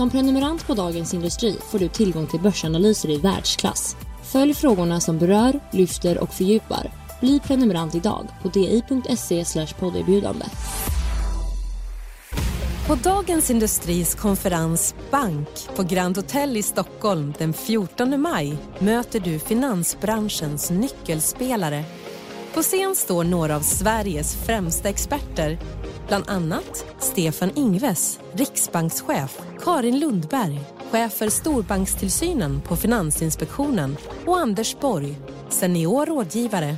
Som prenumerant på Dagens Industri får du tillgång till börsanalyser i världsklass. Följ frågorna som berör, lyfter och fördjupar. Bli prenumerant idag på di.se podderbjudande. På Dagens Industris konferens Bank på Grand Hotel i Stockholm den 14 maj möter du finansbranschens nyckelspelare. På scen står några av Sveriges främsta experter Bland annat Stefan Ingves, riksbankschef, Karin Lundberg, chef för storbankstillsynen på Finansinspektionen och Anders Borg, senior rådgivare.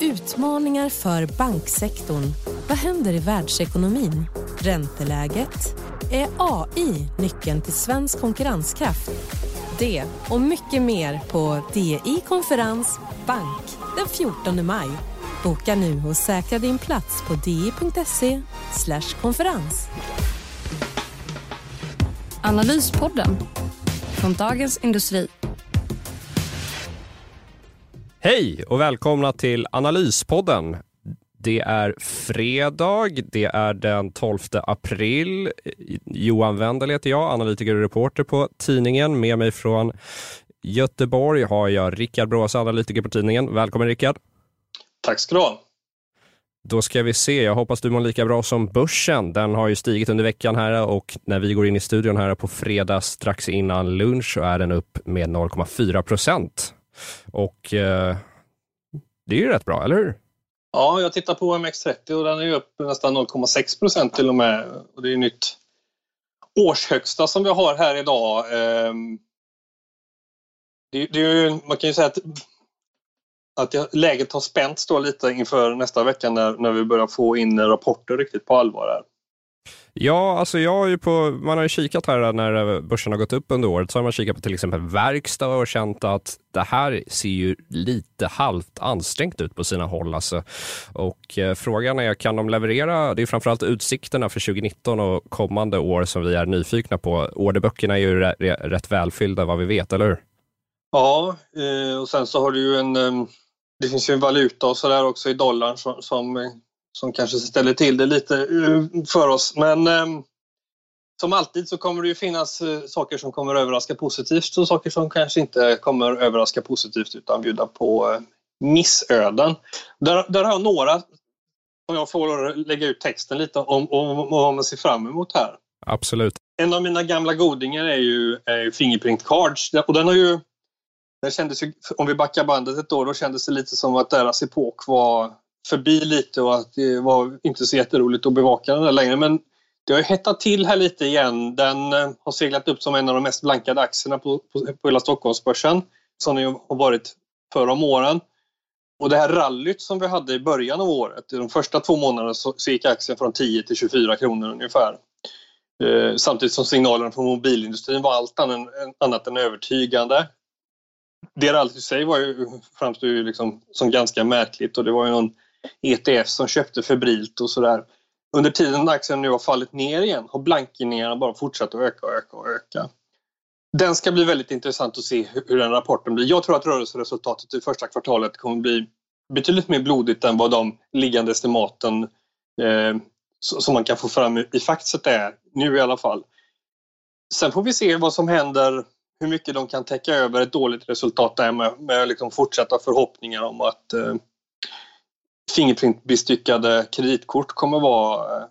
Utmaningar för banksektorn. Vad händer i världsekonomin? Ränteläget? Är AI nyckeln till svensk konkurrenskraft? Det och mycket mer på DI Konferens Bank den 14 maj Boka nu och säkra din plats på di.se konferens. Analyspodden från Dagens Industri. Hej och välkomna till Analyspodden. Det är fredag, det är den 12 april. Johan Wendel heter jag, analytiker och reporter på tidningen. Med mig från Göteborg har jag Rickard Brås, analytiker på tidningen. Välkommen Rickard. Tack ska du ha. Då ska vi se. Jag hoppas du mår lika bra som börsen. Den har ju stigit under veckan här och när vi går in i studion här på fredag strax innan lunch så är den upp med 0,4 procent. Och eh, det är ju rätt bra, eller hur? Ja, jag tittar på OMX30 och den är upp nästan 0,6 procent till och med. Och det är nytt årshögsta som vi har här idag. Ehm, det, det är, man kan ju säga att att läget har spänts då lite inför nästa vecka när, när vi börjar få in rapporter riktigt på allvar. Här. Ja, alltså jag har ju på, man har ju kikat här när börsen har gått upp under året, så har man kikat på till exempel verkstad och känt att det här ser ju lite halvt ansträngt ut på sina håll. Alltså. Och eh, frågan är, kan de leverera? Det är framförallt utsikterna för 2019 och kommande år som vi är nyfikna på. Orderböckerna är ju rätt välfyllda vad vi vet, eller hur? Ja, eh, och sen så har du ju en ehm, det finns ju en valuta och sådär också i dollarn som, som, som, kanske ställer till det lite eh, för oss. Men eh, som alltid så kommer det ju finnas eh, saker som kommer överraska positivt och saker som kanske inte kommer överraska positivt utan bjuda på eh, missöden. Där, där har jag några, om jag får lägga ut texten lite om, om, om vad man ser fram emot här. Absolut. En av mina gamla godingar är ju, är ju Fingerprint Cards och den har ju det kändes ju, om vi backar bandet ett år, då kändes det lite som att deras epok var förbi lite och att det var inte så jätteroligt att bevaka den där längre. Men det har ju hettat till här lite igen. Den eh, har seglat upp som en av de mest blankade aktierna på, på, på hela Stockholmsbörsen, som den har varit förr om åren. Och det här rallyt som vi hade i början av året, de första två månaderna så, så gick aktien från 10 till 24 kronor ungefär. Eh, samtidigt som signalerna från mobilindustrin var allt annat än övertygande det rallyt i sig var ju, framstod ju liksom som ganska märkligt och det var ju någon ETF som köpte febrilt och sådär. Under tiden när aktien nu har fallit ner igen har blankningarna bara fortsatt att öka och öka och öka. Den ska bli väldigt intressant att se hur den rapporten blir. Jag tror att rörelseresultatet i första kvartalet kommer bli betydligt mer blodigt än vad de liggande estimaten eh, som man kan få fram i faxet är nu i alla fall. Sen får vi se vad som händer hur mycket de kan täcka över ett dåligt resultat där med, med liksom fortsatta förhoppningar om att eh, Fingerprint-bestyckade kreditkort kommer vara eh,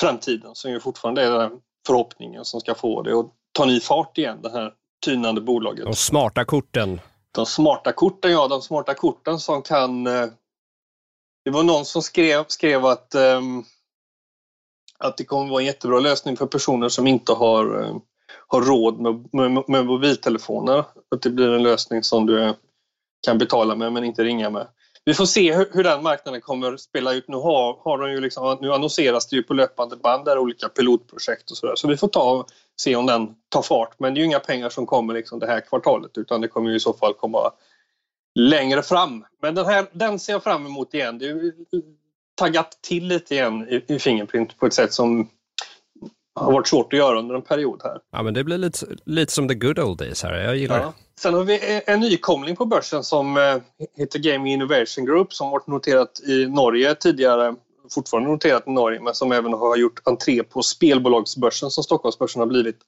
framtiden som ju fortfarande är den förhoppningen som ska få det att ta ny fart igen, det här tynande bolaget. De smarta korten. De smarta korten, ja. De smarta korten som kan... Eh, det var någon som skrev, skrev att, eh, att det kommer vara en jättebra lösning för personer som inte har eh, har råd med, med, med mobiltelefoner. Att det blir en lösning som du kan betala med men inte ringa med. Vi får se hur, hur den marknaden kommer spela ut. Nu, har, har de ju liksom, nu annonseras det ju på löpande band där olika pilotprojekt och sådär. Så vi får ta se om den tar fart. Men det är ju inga pengar som kommer liksom det här kvartalet utan det kommer ju i så fall komma längre fram. Men den här den ser jag fram emot igen. Det är taggat till lite igen i, i Fingerprint på ett sätt som har varit svårt att göra under en period här. Ja, men det blir lite, lite som the good old days här. Jag gillar ja. det. Sen har vi en nykomling på börsen som eh, heter Gaming Innovation Group som varit noterat i Norge tidigare, fortfarande noterat i Norge, men som även har gjort entré på spelbolagsbörsen som Stockholmsbörsen har blivit.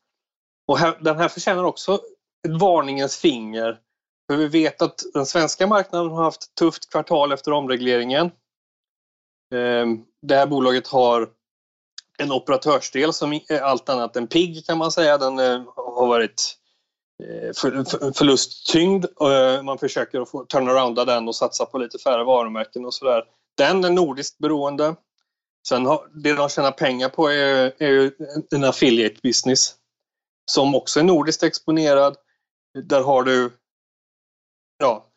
Och här, den här förtjänar också ett varningens finger. För vi vet att den svenska marknaden har haft tufft kvartal efter omregleringen. Ehm, det här bolaget har en operatörsdel som är allt annat än pigg kan man säga. Den eh, har varit eh, förlusttyngd. Eh, man försöker att få turnarounda den och satsa på lite färre varumärken och sådär. Den är nordiskt beroende. Sen har, det de tjänar pengar på är, är en affiliate business som också är nordiskt exponerad. Där har du ja,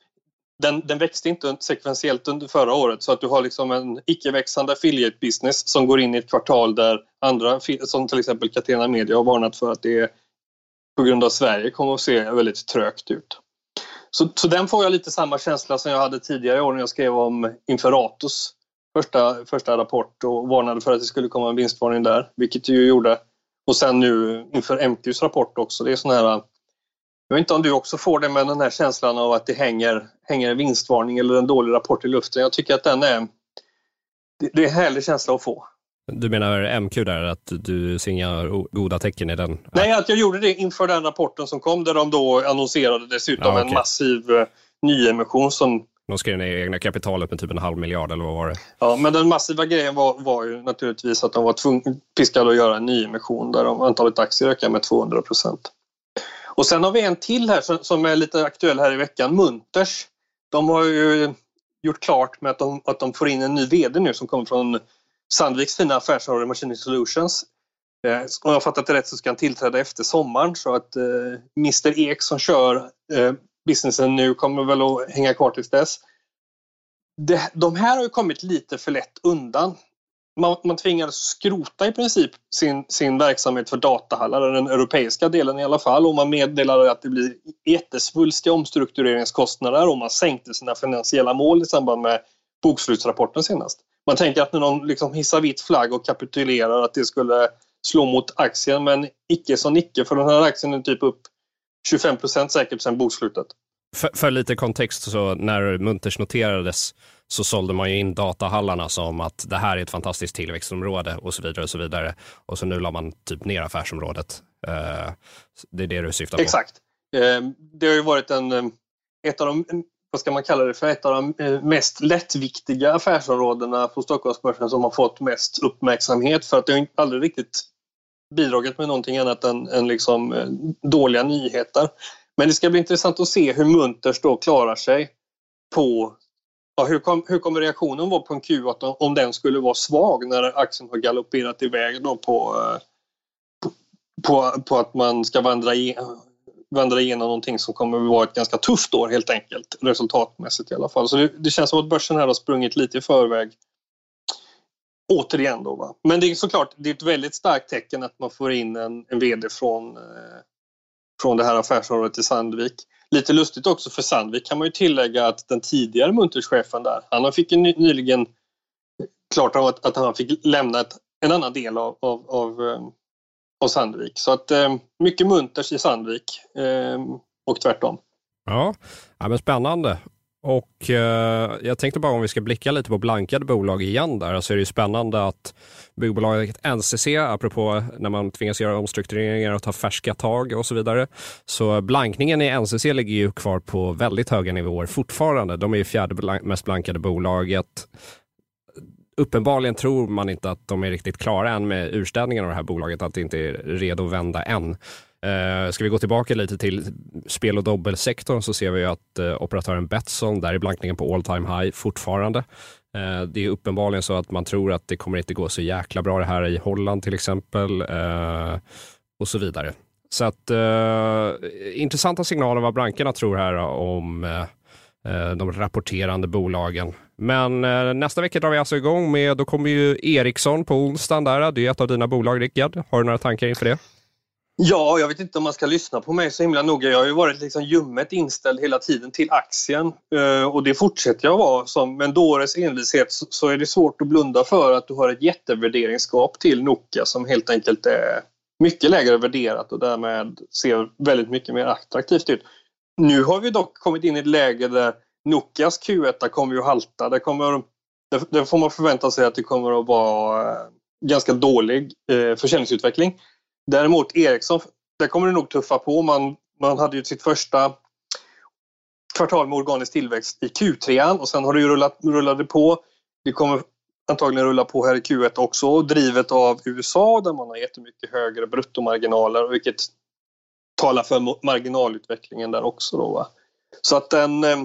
den, den växte inte sekventiellt under förra året så att du har liksom en icke-växande affiliate business som går in i ett kvartal där andra, som till exempel Catena Media har varnat för att det på grund av Sverige kommer att se väldigt trögt ut. Så, så den får jag lite samma känsla som jag hade tidigare i år när jag skrev om Inferatus första, första rapport och varnade för att det skulle komma en vinstvarning där, vilket det ju gjorde. Och sen nu inför MQs rapport också. Det är sådana här jag vet inte om du också får det med den här känslan av att det hänger, hänger en vinstvarning eller en dålig rapport i luften. Jag tycker att den är... Det är en härlig känsla att få. Du menar MQ där, att du ser inga goda tecken i den? Nej, att jag gjorde det inför den rapporten som kom där de då annonserade dessutom ja, okay. en massiv uh, nyemission som de skrev ner egna kapitalet med typ en halv miljard eller vad var det? Ja, men den massiva grejen var, var ju naturligtvis att de var tvung, piskade att göra en nyemission där antalet aktier ökade med 200 procent. Och sen har vi en till här som är lite aktuell här i veckan, Munters. De har ju gjort klart med att de, att de får in en ny VD nu som kommer från Sandviks fina affärsområde Machining Solutions. Eh, om jag har fattat det rätt så ska han tillträda efter sommaren så att eh, Mr Ek som kör eh, businessen nu kommer väl att hänga kvar tills dess. Det, de här har ju kommit lite för lätt undan man, man tvingades skrota i princip sin, sin verksamhet för datahallar, den europeiska delen i alla fall. Och man meddelade att det blir jättesvulstiga omstruktureringskostnader och man sänkte sina finansiella mål i samband med bokslutsrapporten senast. Man tänker att när någon liksom hissar vitt flagg och kapitulerar att det skulle slå mot aktien, men icke som icke, för den här aktien är typ upp 25 procent säkert sedan bokslutet. För, för, lite kontext, så när Munters noterades så sålde man ju in datahallarna som att det här är ett fantastiskt tillväxtområde och så vidare. Och så vidare. Och så nu la man typ ner affärsområdet. Eh, det är det du syftar på? Exakt. Ehm, det har ju varit en, ehm, ett av de, vad ska man kalla det för, ett av de eh, mest lättviktiga affärsområdena på Stockholmsbörsen som har fått mest uppmärksamhet för att det har aldrig riktigt bidragit med någonting annat än, än liksom eh, dåliga nyheter. Men det ska bli intressant att se hur Munters då klarar sig på Ja, hur, kom, hur kommer reaktionen vara på en Q8 om den skulle vara svag när aktien har galopperat iväg då på, eh, på, på att man ska vandra, vandra igenom någonting som kommer att vara ett ganska tufft år helt enkelt resultatmässigt i alla fall. Så det, det känns som att börsen här har sprungit lite i förväg återigen då. Va? Men det är såklart det är ett väldigt starkt tecken att man får in en, en VD från, eh, från det här affärsområdet i Sandvik. Lite lustigt också för Sandvik kan man ju tillägga att den tidigare Munterschefen där, han fick ju nyligen klart av att, att han fick lämna ett, en annan del av, av, av, eh, av Sandvik. Så att eh, mycket Munters i Sandvik eh, och tvärtom. Ja, ja men spännande. Och eh, jag tänkte bara om vi ska blicka lite på blankade bolag igen där, så är det ju spännande att byggbolaget NCC, apropå när man tvingas göra omstruktureringar och ta färska tag och så vidare. Så blankningen i NCC ligger ju kvar på väldigt höga nivåer fortfarande. De är ju fjärde blank mest blankade bolaget. Uppenbarligen tror man inte att de är riktigt klara än med urstädningen av det här bolaget, att det inte är redo att vända än. Eh, ska vi gå tillbaka lite till spel och dobbelsektorn så ser vi att eh, operatören Betsson, där är blankningen på all time high fortfarande. Eh, det är uppenbarligen så att man tror att det kommer inte gå så jäkla bra det här i Holland till exempel eh, och så vidare. Så att eh, intressanta signaler vad bankerna tror här om eh, de rapporterande bolagen. Men nästa vecka drar vi alltså igång med, då kommer ju Ericsson på onsdagen där. Det är ett av dina bolag Rickard. Har du några tankar inför det? Ja, jag vet inte om man ska lyssna på mig så himla noga. Jag har ju varit liksom ljummet inställd hela tiden till aktien eh, och det fortsätter jag vara. Som, med en dåres envishet så är det svårt att blunda för att du har ett jättevärderingsgap till Nokia som helt enkelt är mycket lägre värderat och därmed ser väldigt mycket mer attraktivt ut. Nu har vi dock kommit in i ett läge där Nokias Q1 kommer ju halta. Det, kommer, det får man förvänta sig att det kommer att vara eh, ganska dålig eh, försäljningsutveckling. Däremot Ericsson, där kommer det nog tuffa på. Man, man hade ju sitt första kvartal med organisk tillväxt i Q3 och sen har det ju rullat rullade på. Det kommer antagligen rulla på här i Q1 också, drivet av USA där man har jättemycket högre bruttomarginaler vilket talar för marginalutvecklingen där också. Då, va? Så att den, eh,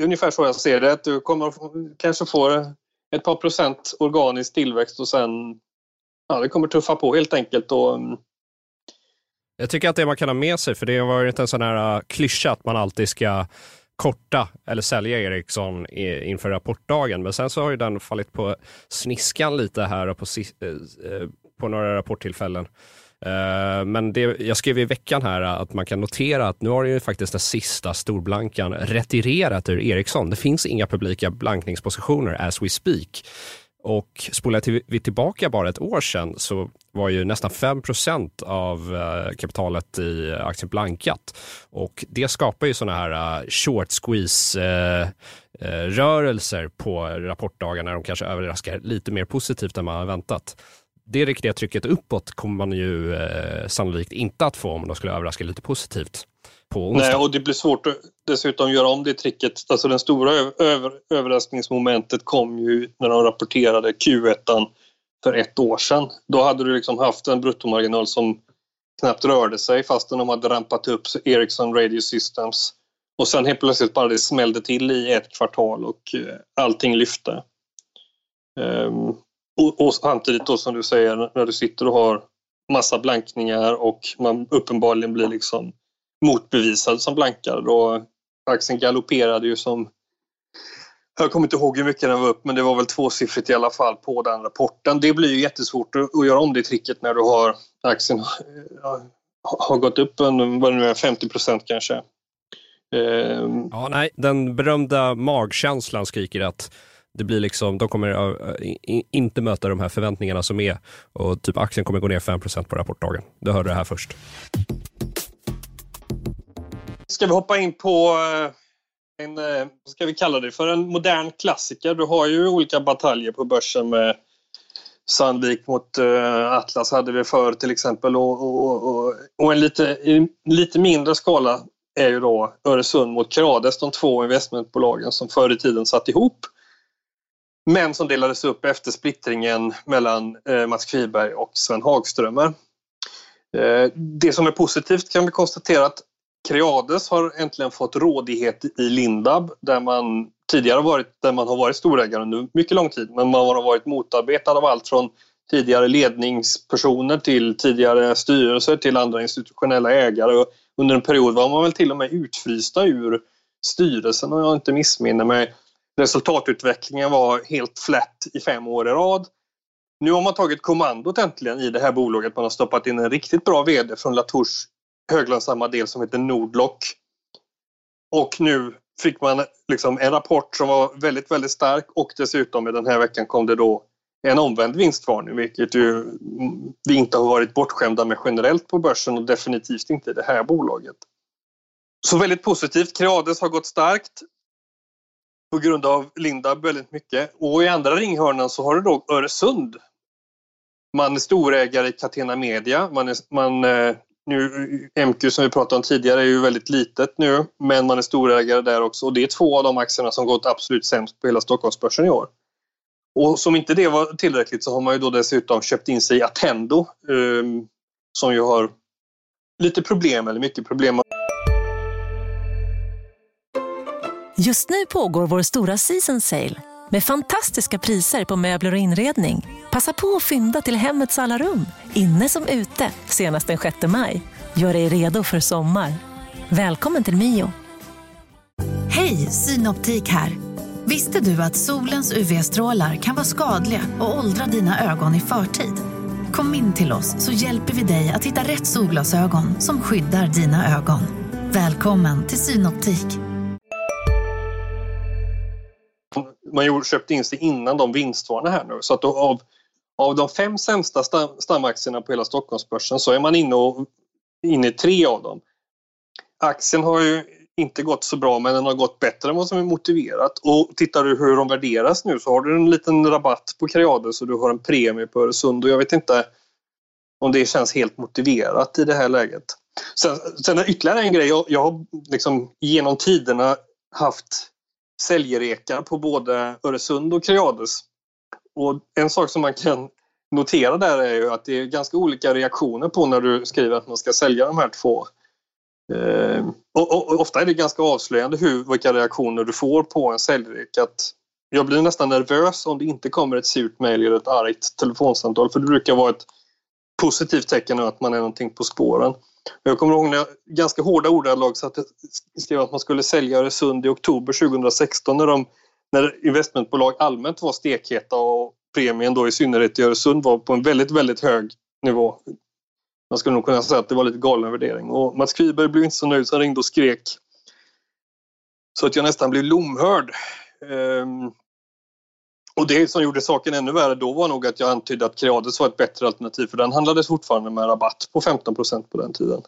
ungefär så jag ser det, att du kommer kanske få ett par procent organisk tillväxt och sen ja, det kommer tuffa på helt enkelt. Och, mm. jag tycker att det man kan ha med sig, för det har varit en sån här äh, klyscha att man alltid ska korta eller sälja Ericsson inför rapportdagen. Men sen så har ju den fallit på sniskan lite här på, äh, äh, på några rapporttillfällen. Men det, jag skrev i veckan här att man kan notera att nu har ju faktiskt den sista storblankan retirerat ur Ericsson. Det finns inga publika blankningspositioner as we speak. Och spolar vi tillbaka bara ett år sedan så var ju nästan 5% av eh, kapitalet i aktien blankat. Och det skapar ju sådana här eh, short squeeze eh, rörelser på rapportdagar när de kanske överraskar lite mer positivt än man har väntat. Det riktiga trycket uppåt kommer man ju sannolikt inte att få om de skulle överraska lite positivt på onsdag. Nej, och det blir svårt att dessutom göra om det tricket. Alltså den stora över, överraskningsmomentet kom ju när de rapporterade Q1 för ett år sedan. Då hade du liksom haft en bruttomarginal som knappt rörde sig fastän de hade rampat upp Ericsson Radio Systems. Och sen helt plötsligt bara det smällde till i ett kvartal och eh, allting lyfte. Um, och, och samtidigt då som du säger när du sitter och har massa blankningar och man uppenbarligen blir liksom motbevisad som blankar Då aktien galopperade ju som jag kommer inte ihåg hur mycket den var upp men det var väl tvåsiffrigt i alla fall på den rapporten. Det blir ju jättesvårt att göra om det tricket när du har aktien har gått upp en, vad det nu är, 50 procent kanske. Ehm. Ja, nej, den berömda magkänslan skriker att det blir liksom, de kommer inte möta de här förväntningarna som är och typ aktien kommer gå ner 5% på rapportdagen. Du hörde det här först. Ska vi hoppa in på eh, en, eh, vad ska vi kalla det för, en modern klassiker. Du har ju olika bataljer på börsen med Sandvik mot eh, Atlas hade vi förr till exempel och, och, och, och en lite, lite mindre skala är ju då Öresund mot Krades, de två investmentbolagen som förr i tiden satt ihop men som delades upp efter splittringen mellan Mats Kviberg och Sven Hagströmer. Det som är positivt kan vi konstatera att Creades har äntligen fått rådighet i Lindab där man tidigare varit, där man har varit storägare under mycket lång tid men man har varit motarbetad av allt från tidigare ledningspersoner till tidigare styrelser till andra institutionella ägare. Och under en period var man väl till och med utfrysta ur styrelsen om jag inte missminner mig. Resultatutvecklingen var helt flat i fem år i rad. Nu har man tagit kommandot äntligen i det här bolaget. Man har stoppat in en riktigt bra VD från Latours höglönsamma del som heter Nordlock. Och nu fick man liksom en rapport som var väldigt, väldigt stark och dessutom i den här veckan kom det då en omvänd vinstvarning vilket ju vi inte har varit bortskämda med generellt på börsen och definitivt inte i det här bolaget. Så väldigt positivt. Creades har gått starkt på grund av Lindab väldigt mycket. Och i andra ringhörnan så har du då Öresund. Man är storägare i Catena Media. Man, är, man eh, nu, MQ som vi pratade om tidigare är ju väldigt litet nu, men man är storägare där också. Och det är två av de aktierna som gått absolut sämst på hela Stockholmsbörsen i år. Och som inte det var tillräckligt så har man ju då dessutom köpt in sig i Attendo eh, som ju har lite problem, eller mycket problem. Just nu pågår vår stora season sale med fantastiska priser på möbler och inredning. Passa på att fynda till hemmets alla rum, inne som ute, senast den 6 maj. Gör dig redo för sommar. Välkommen till Mio. Hej, Synoptik här. Visste du att solens UV-strålar kan vara skadliga och åldra dina ögon i förtid? Kom in till oss så hjälper vi dig att hitta rätt solglasögon som skyddar dina ögon. Välkommen till Synoptik. Man köpte in sig innan de vinstvarna här nu. Så att av, av de fem sämsta stam, stamaktierna på hela Stockholmsbörsen så är man inne, och, inne i tre av dem. Aktien har ju inte gått så bra men den har gått bättre än vad som är motiverat. Och tittar du hur de värderas nu så har du en liten rabatt på Creades och du har en premie på Öresund och jag vet inte om det känns helt motiverat i det här läget. Sen, sen ytterligare en grej. Jag, jag har liksom genom tiderna haft säljrekar på både Öresund och Creades. Och en sak som man kan notera där är ju att det är ganska olika reaktioner på när du skriver att man ska sälja de här två Eh, och, och, och, ofta är det ganska avslöjande hur, vilka reaktioner du får på en säljrek. Att jag blir nästan nervös om det inte kommer ett surt mejl eller ett argt telefonsamtal för det brukar vara ett positivt tecken att man är någonting på spåren. Jag kommer ihåg när jag, ganska hårda ordalag så att jag skrev att man skulle sälja Öresund i oktober 2016 när, de, när investmentbolag allmänt var stekheta och premien då i synnerhet i Öresund var på en väldigt, väldigt hög nivå. Man skulle nog kunna säga att det var lite galen värdering. Och Mats Kviberg blev inte så nöjd så han ringde och skrek. Så att jag nästan blev lomhörd. Um, och det som gjorde saken ännu värre då var nog att jag antydde att Creades var ett bättre alternativ för den handlades fortfarande med rabatt på 15% på den tiden.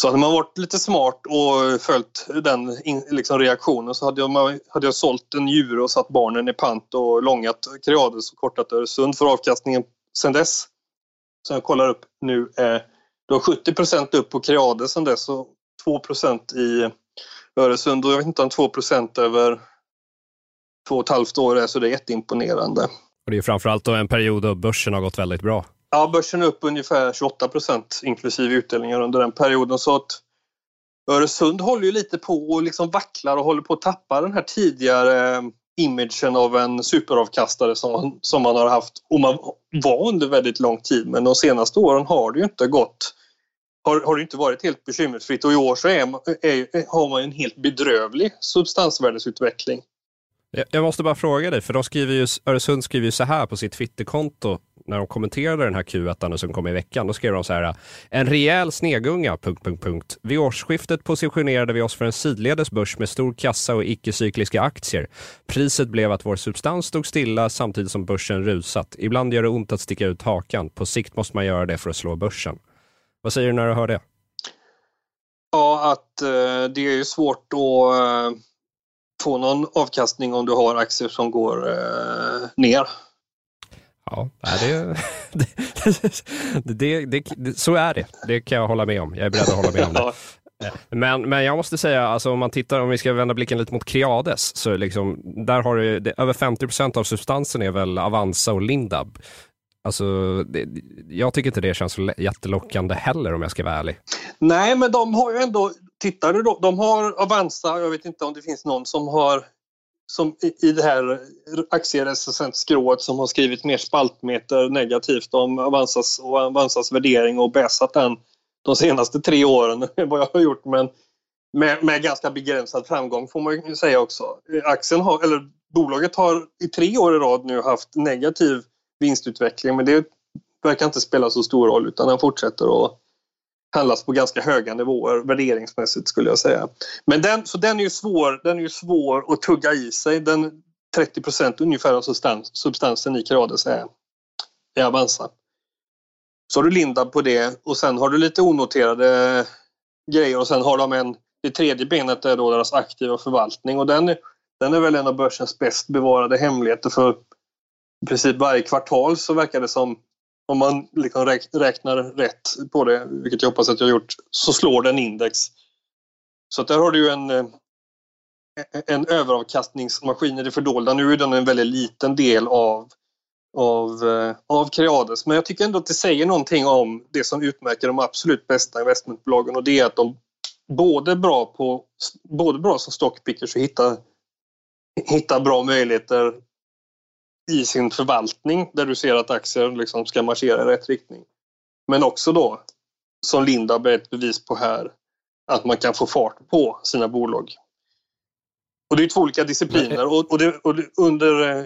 Så hade man varit lite smart och följt den liksom, reaktionen så hade jag, hade jag sålt en djur och satt barnen i pant och långat Creades och kortat Öresund för avkastningen sen dess som jag kollar upp nu är du 70% upp på Creades sen dess och 2% i Öresund och jag vet inte om 2% över två och ett halvt år är så det är jätteimponerande. Och det är framförallt en period då börsen har gått väldigt bra. Ja, börsen är upp ungefär 28% inklusive utdelningar under den perioden så att Öresund håller ju lite på och liksom vacklar och håller på att tappa den här tidigare imagen av en superavkastare som man, som man har haft och man var under väldigt lång tid men de senaste åren har det ju inte gått har, har det inte varit helt bekymmersfritt och i år så är, är, har man en helt bedrövlig substansvärdesutveckling. Jag måste bara fråga dig, för de skriver ju, Öresund skriver ju så här på sitt Twitterkonto när de kommenterade den här Q1 som kom i veckan. Då skrev de så här, en rejäl snegunga, punkt, punkt, punkt. Vid årsskiftet positionerade vi oss för en sidledes börs med stor kassa och icke-cykliska aktier. Priset blev att vår substans stod stilla samtidigt som börsen rusat. Ibland gör det ont att sticka ut hakan. På sikt måste man göra det för att slå börsen. Vad säger du när du hör det? Ja, att eh, det är svårt att eh, få någon avkastning om du har aktier som går eh, ner. Ja, det, det, det, det, så är det. Det kan jag hålla med om. Jag är beredd att hålla med om det. Men, men jag måste säga, alltså, om man tittar, om vi ska vända blicken lite mot Creades, så liksom, där har du, det, över 50 procent av substansen är väl Avanza och Lindab. Alltså, det, jag tycker inte det känns jättelockande heller om jag ska vara ärlig. Nej, men de har ju ändå, tittar du då, de har Avanza, jag vet inte om det finns någon som har som i det här aktierecensentskrået som har skrivit mer spaltmeter negativt om Avanzas och Avanzas värdering och bäsat den de senaste tre åren vad jag har gjort men med, med ganska begränsad framgång får man ju säga också. Aktien har, eller bolaget har i tre år i rad nu haft negativ vinstutveckling men det verkar inte spela så stor roll utan den fortsätter att handlas på ganska höga nivåer värderingsmässigt skulle jag säga. Men den, så den är ju svår, den är ju svår att tugga i sig. Den 30% ungefär av substans, substansen i Creades är, är Avanza. Så har du Lindab på det och sen har du lite onoterade grejer och sen har de en, det tredje benet är då deras aktiva förvaltning och den, den är väl en av börsens bäst bevarade hemligheter för i princip varje kvartal så verkar det som om man liksom räknar rätt på det, vilket jag hoppas att jag har gjort, så slår den index. Så där har du ju en, eh, en överavkastningsmaskin i det fördolda. Nu är den en väldigt liten del av, av, eh, av Creades. Men jag tycker ändå att det säger någonting om det som utmärker de absolut bästa investmentbolagen och det är att de både är bra, på, både bra som stockpickers och hitta, hittar bra möjligheter i sin förvaltning där du ser att aktier liksom ska marschera i rätt riktning. Men också då, som Linda är ett bevis på här, att man kan få fart på sina bolag. Och det är två olika discipliner och, och, det, och det, under, eh,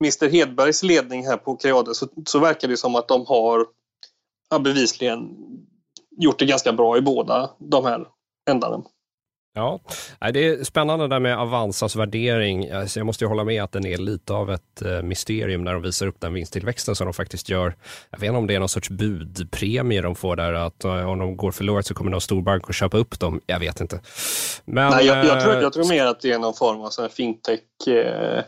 Mr Hedbergs ledning här på Creade så, så verkar det som att de har ja, bevisligen gjort det ganska bra i båda de här ändarna. Ja, det är spännande där med Avanzas värdering. Alltså, jag måste ju hålla med att den är lite av ett eh, mysterium när de visar upp den vinsttillväxten som de faktiskt gör. Jag vet inte om det är någon sorts budpremie de får där, att eh, om de går förlorat så kommer någon storbank att köpa upp dem. Jag vet inte. Men, Nej, jag, jag, tror, jag tror mer att det är någon form av sån fintech eh,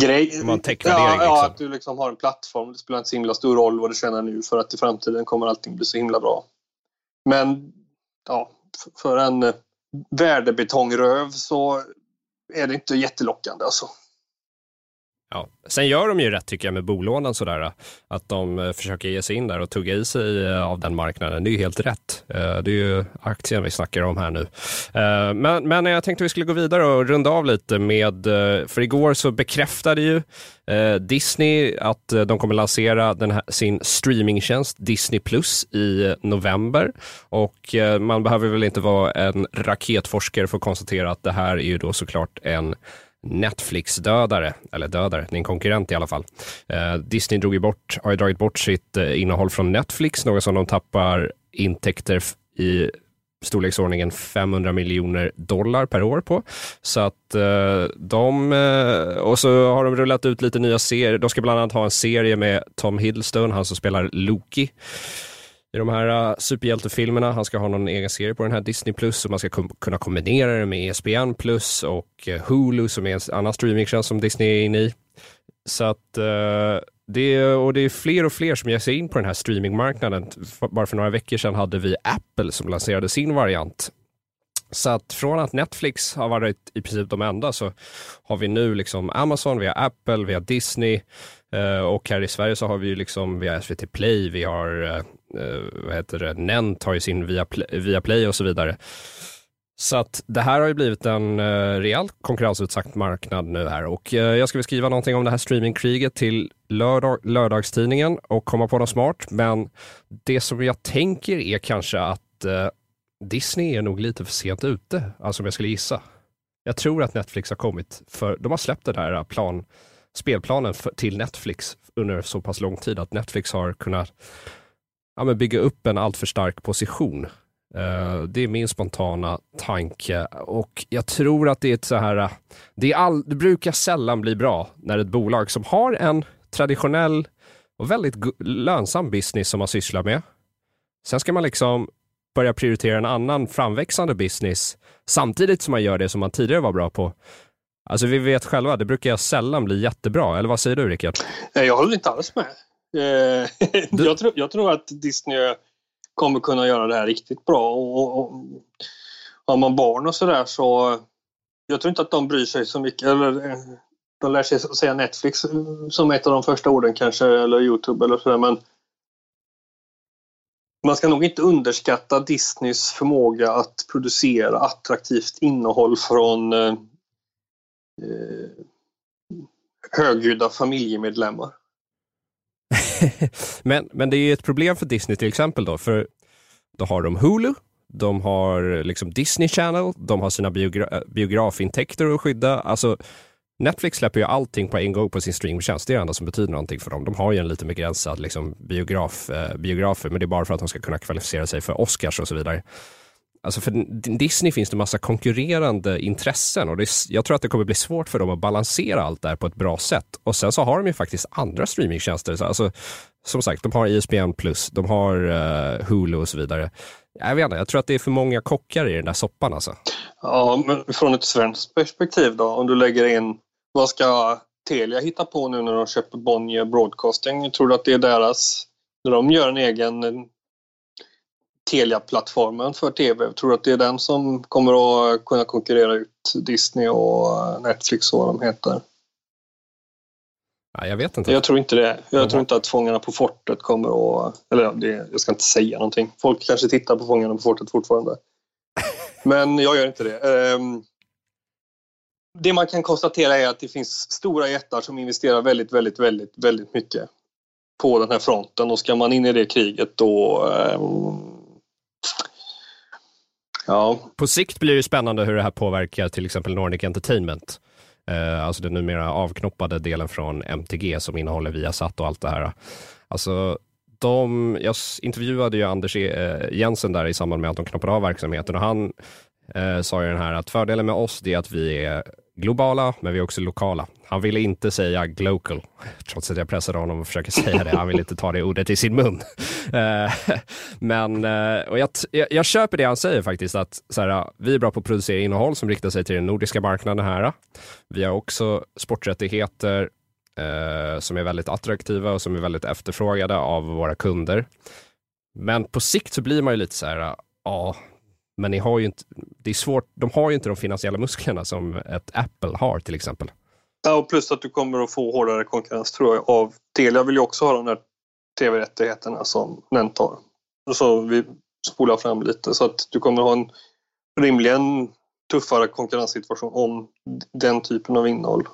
grej. Man ja, ja, liksom. att du liksom har en plattform. Det spelar inte så himla stor roll vad du tjänar nu för att i framtiden kommer allting bli så himla bra. Men ja, för en eh, värdebetongröv så är det inte jättelockande alltså. Ja. Sen gör de ju rätt tycker jag med bolånen sådär, att de eh, försöker ge sig in där och tugga i sig eh, av den marknaden. Det är ju helt rätt. Eh, det är ju aktien vi snackar om här nu. Men, men jag tänkte vi skulle gå vidare och runda av lite med, för igår så bekräftade ju Disney att de kommer lansera den här, sin streamingtjänst Disney Plus i november. Och man behöver väl inte vara en raketforskare för att konstatera att det här är ju då såklart en Netflix-dödare, eller dödare, det är en konkurrent i alla fall. Eh, Disney drog ju bort, har ju dragit bort sitt eh, innehåll från Netflix, något som de tappar intäkter i storleksordningen 500 miljoner dollar per år på. Så att eh, de, eh, och så har de rullat ut lite nya serier. De ska bland annat ha en serie med Tom Hiddleston, han som spelar Loki i de här uh, superhjältefilmerna. Han ska ha någon egen serie på den här Disney Plus och man ska kom kunna kombinera det med ESPN Plus och uh, Hulu som är en annan streamingtjänst som Disney är inne i. Så att uh, det, och det är fler och fler som ger sig in på den här streamingmarknaden. Bara för några veckor sedan hade vi Apple som lanserade sin variant. Så att från att Netflix har varit i princip de enda så har vi nu liksom Amazon, vi har Apple, vi har Disney Eh, och här i Sverige så har vi ju liksom, vi har SVT Play, vi har eh, eh, vad heter det, Nent har ju sin Viaplay, och så vidare. Så att det här har ju blivit en eh, rejält konkurrensutsatt marknad nu här och jag ska väl skriva någonting om det här streamingkriget till lördag, lördagstidningen och komma på något smart. Men det som jag tänker är kanske att Disney är nog lite för sent ute, alltså om jag skulle gissa. Jag tror att Netflix har kommit för, de har släppt det där plan, spelplanen för, till Netflix under så pass lång tid att Netflix har kunnat ja, men bygga upp en alltför stark position. Uh, det är min spontana tanke och jag tror att det är ett så här, det, är all, det brukar sällan bli bra när ett bolag som har en traditionell och väldigt lönsam business som man sysslar med. Sen ska man liksom börja prioritera en annan framväxande business samtidigt som man gör det som man tidigare var bra på. Alltså vi vet själva, det brukar sällan bli jättebra. Eller vad säger du Rickard? Jag håller inte alls med. Eh, jag, tror, jag tror att Disney kommer kunna göra det här riktigt bra. Och, och, har man barn och sådär så jag tror inte att de bryr sig så mycket. Eller, de lär sig säga Netflix som ett av de första orden kanske, eller Youtube eller sådär. Men man ska nog inte underskatta Disneys förmåga att producera attraktivt innehåll från eh, högljudda familjemedlemmar. men, men det är ju ett problem för Disney till exempel då, för då har de Hulu, de har eh, liksom Disney Channel, de har sina biogra eh, biografintäkter att skydda. Alltså, Netflix släpper ju allting på en gång på sin streamingtjänst. Det är det enda som betyder någonting för dem. De har ju en lite begränsad liksom, biograf, eh, biografer, men det är bara för att de ska kunna kvalificera sig för Oscars och så vidare. Alltså för Disney finns det massa konkurrerande intressen och det, jag tror att det kommer bli svårt för dem att balansera allt det här på ett bra sätt. Och sen så har de ju faktiskt andra streamingtjänster. Alltså, som sagt, de har ISBN+, de har uh, Hulu och så vidare. Jag vet inte, jag tror att det är för många kockar i den där soppan alltså. Ja, men från ett svenskt perspektiv då, om du lägger in, vad ska Telia hitta på nu när de köper Bonnier Broadcasting? Tror du att det är deras, när de gör en egen Telia-plattformen för tv. Tror du att det är den som kommer att kunna konkurrera ut Disney och Netflix och vad de heter? Ja, jag vet inte. Jag tror inte det. Jag tror inte att Fångarna på fortet kommer att... Eller det, jag ska inte säga någonting. Folk kanske tittar på Fångarna på fortet fortfarande. Men jag gör inte det. Um, det man kan konstatera är att det finns stora jättar som investerar väldigt, väldigt, väldigt, väldigt mycket på den här fronten och ska man in i det kriget då um, Ja. På sikt blir det spännande hur det här påverkar till exempel Nordic Entertainment. Eh, alltså den numera avknoppade delen från MTG som innehåller Viasat och allt det här. Alltså de, jag intervjuade ju Anders e- eh, Jensen där i samband med att de knoppade av verksamheten och han eh, sa ju den här att fördelen med oss är att vi är globala, men vi är också lokala. Han ville inte säga global, trots att jag pressade honom och försöker säga det. Han ville inte ta det ordet i sin mun. Eh, men eh, och jag, jag, jag, köper det han säger faktiskt, att så här, vi är bra på att producera innehåll som riktar sig till den nordiska marknaden här. Vi har också sporträttigheter eh, som är väldigt attraktiva och som är väldigt efterfrågade av våra kunder. Men på sikt så blir man ju lite så här, ja, men ni har ju inte, det är svårt, de har ju inte de finansiella musklerna som ett Apple har till exempel. Ja, och plus att du kommer att få hårdare konkurrens tror jag av Telia vill ju också ha de där tv-rättigheterna som Nent har. Så vi spolar fram lite så att du kommer att ha en rimligen tuffare konkurrenssituation om den typen av innehåll.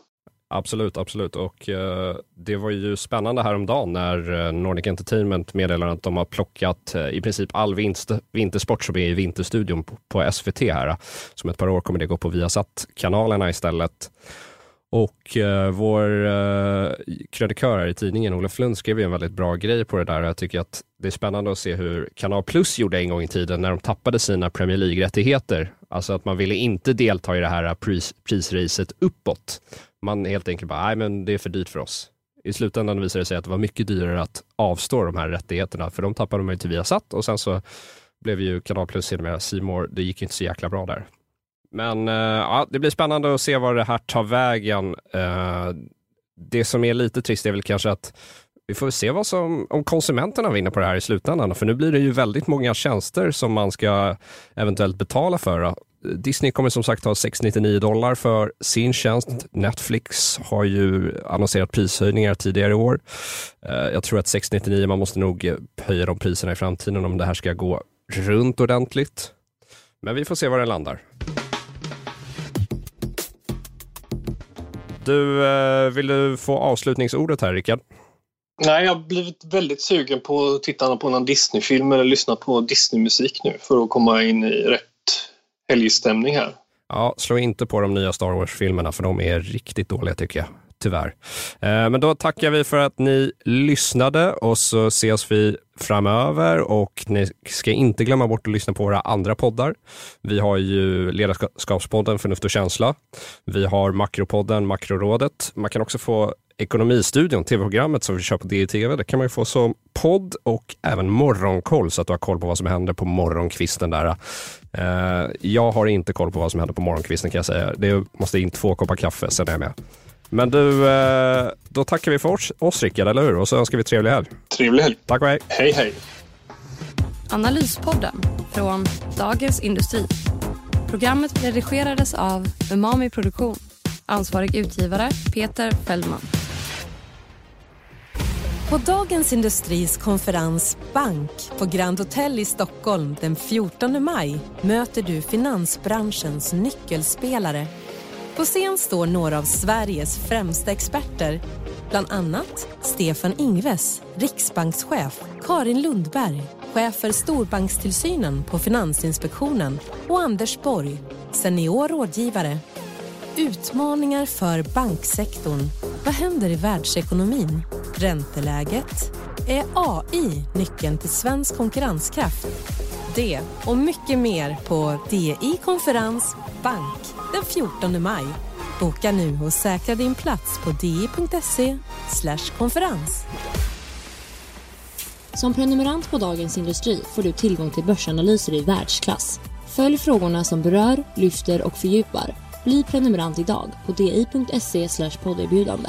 Absolut, absolut. Och eh, det var ju spännande häromdagen när eh, Nordic Entertainment meddelade att de har plockat eh, i princip all vintersport som är i Vinterstudion på, på SVT här. Som ett par år kommer det gå på Viasat-kanalerna istället. Och eh, vår eh, krönikör här i tidningen, Olof Lund, skrev ju en väldigt bra grej på det där. Jag tycker att det är spännande att se hur Kanal Plus gjorde en gång i tiden när de tappade sina Premier League-rättigheter. Alltså att man ville inte delta i det här pris, prisracet uppåt. Man helt enkelt bara, nej men det är för dyrt för oss. I slutändan visade det sig att det var mycket dyrare att avstå de här rättigheterna, för de tappade man ju till Viasat och sen så blev ju Kanal Plus sedermera Simor. Det gick inte så jäkla bra där. Men eh, ja, det blir spännande att se var det här tar vägen. Eh, det som är lite trist är väl kanske att vi får se vad som, om konsumenterna vinner på det här i slutändan. För nu blir det ju väldigt många tjänster som man ska eventuellt betala för. Disney kommer som sagt ha 699 dollar för sin tjänst. Netflix har ju annonserat prishöjningar tidigare i år. Eh, jag tror att 699, man måste nog höja de priserna i framtiden om det här ska gå runt ordentligt. Men vi får se var det landar. Du, eh, vill du få avslutningsordet här, Rickard? Nej, jag har blivit väldigt sugen på att titta på någon Disney-film eller lyssna på Disney-musik nu för att komma in i rätt helgstämning här. Ja, slå inte på de nya Star Wars-filmerna för de är riktigt dåliga tycker jag. Tyvärr. Eh, men då tackar vi för att ni lyssnade och så ses vi framöver och ni ska inte glömma bort att lyssna på våra andra poddar. Vi har ju Ledarskapspodden Förnuft och känsla. Vi har Makropodden Makrorådet. Man kan också få Ekonomistudion, tv-programmet som vi kör på DTV. Det kan man ju få som podd och även Morgonkoll så att du har koll på vad som händer på morgonkvisten där. Eh, jag har inte koll på vad som händer på morgonkvisten kan jag säga. Det måste in två koppar kaffe, sen är jag med. Men du, uh, då tackar vi för oss, oss Rickard, eller hur? Och så önskar vi trevlig helg. Trevlig helg. Tack och hej. Hej, hej. Analyspodden från Dagens Industri. Programmet redigerades av Umami Produktion. Ansvarig utgivare Peter Fellman. På Dagens Industris konferens Bank på Grand Hotel i Stockholm den 14 maj möter du finansbranschens nyckelspelare. På scen står några av Sveriges främsta experter. Bland annat Stefan Ingves, riksbankschef, Karin Lundberg, chef för storbankstillsynen på Finansinspektionen och Anders Borg, senior rådgivare. Utmaningar för banksektorn. Vad händer i världsekonomin? Ränteläget? Är AI nyckeln till svensk konkurrenskraft? Det och mycket mer på DI Konferens Bank den 14 maj. Boka nu och säkra din plats på di.se konferens. Som prenumerant på Dagens Industri får du tillgång till börsanalyser i världsklass. Följ frågorna som berör, lyfter och fördjupar. Bli prenumerant idag på di.se podderbjudande.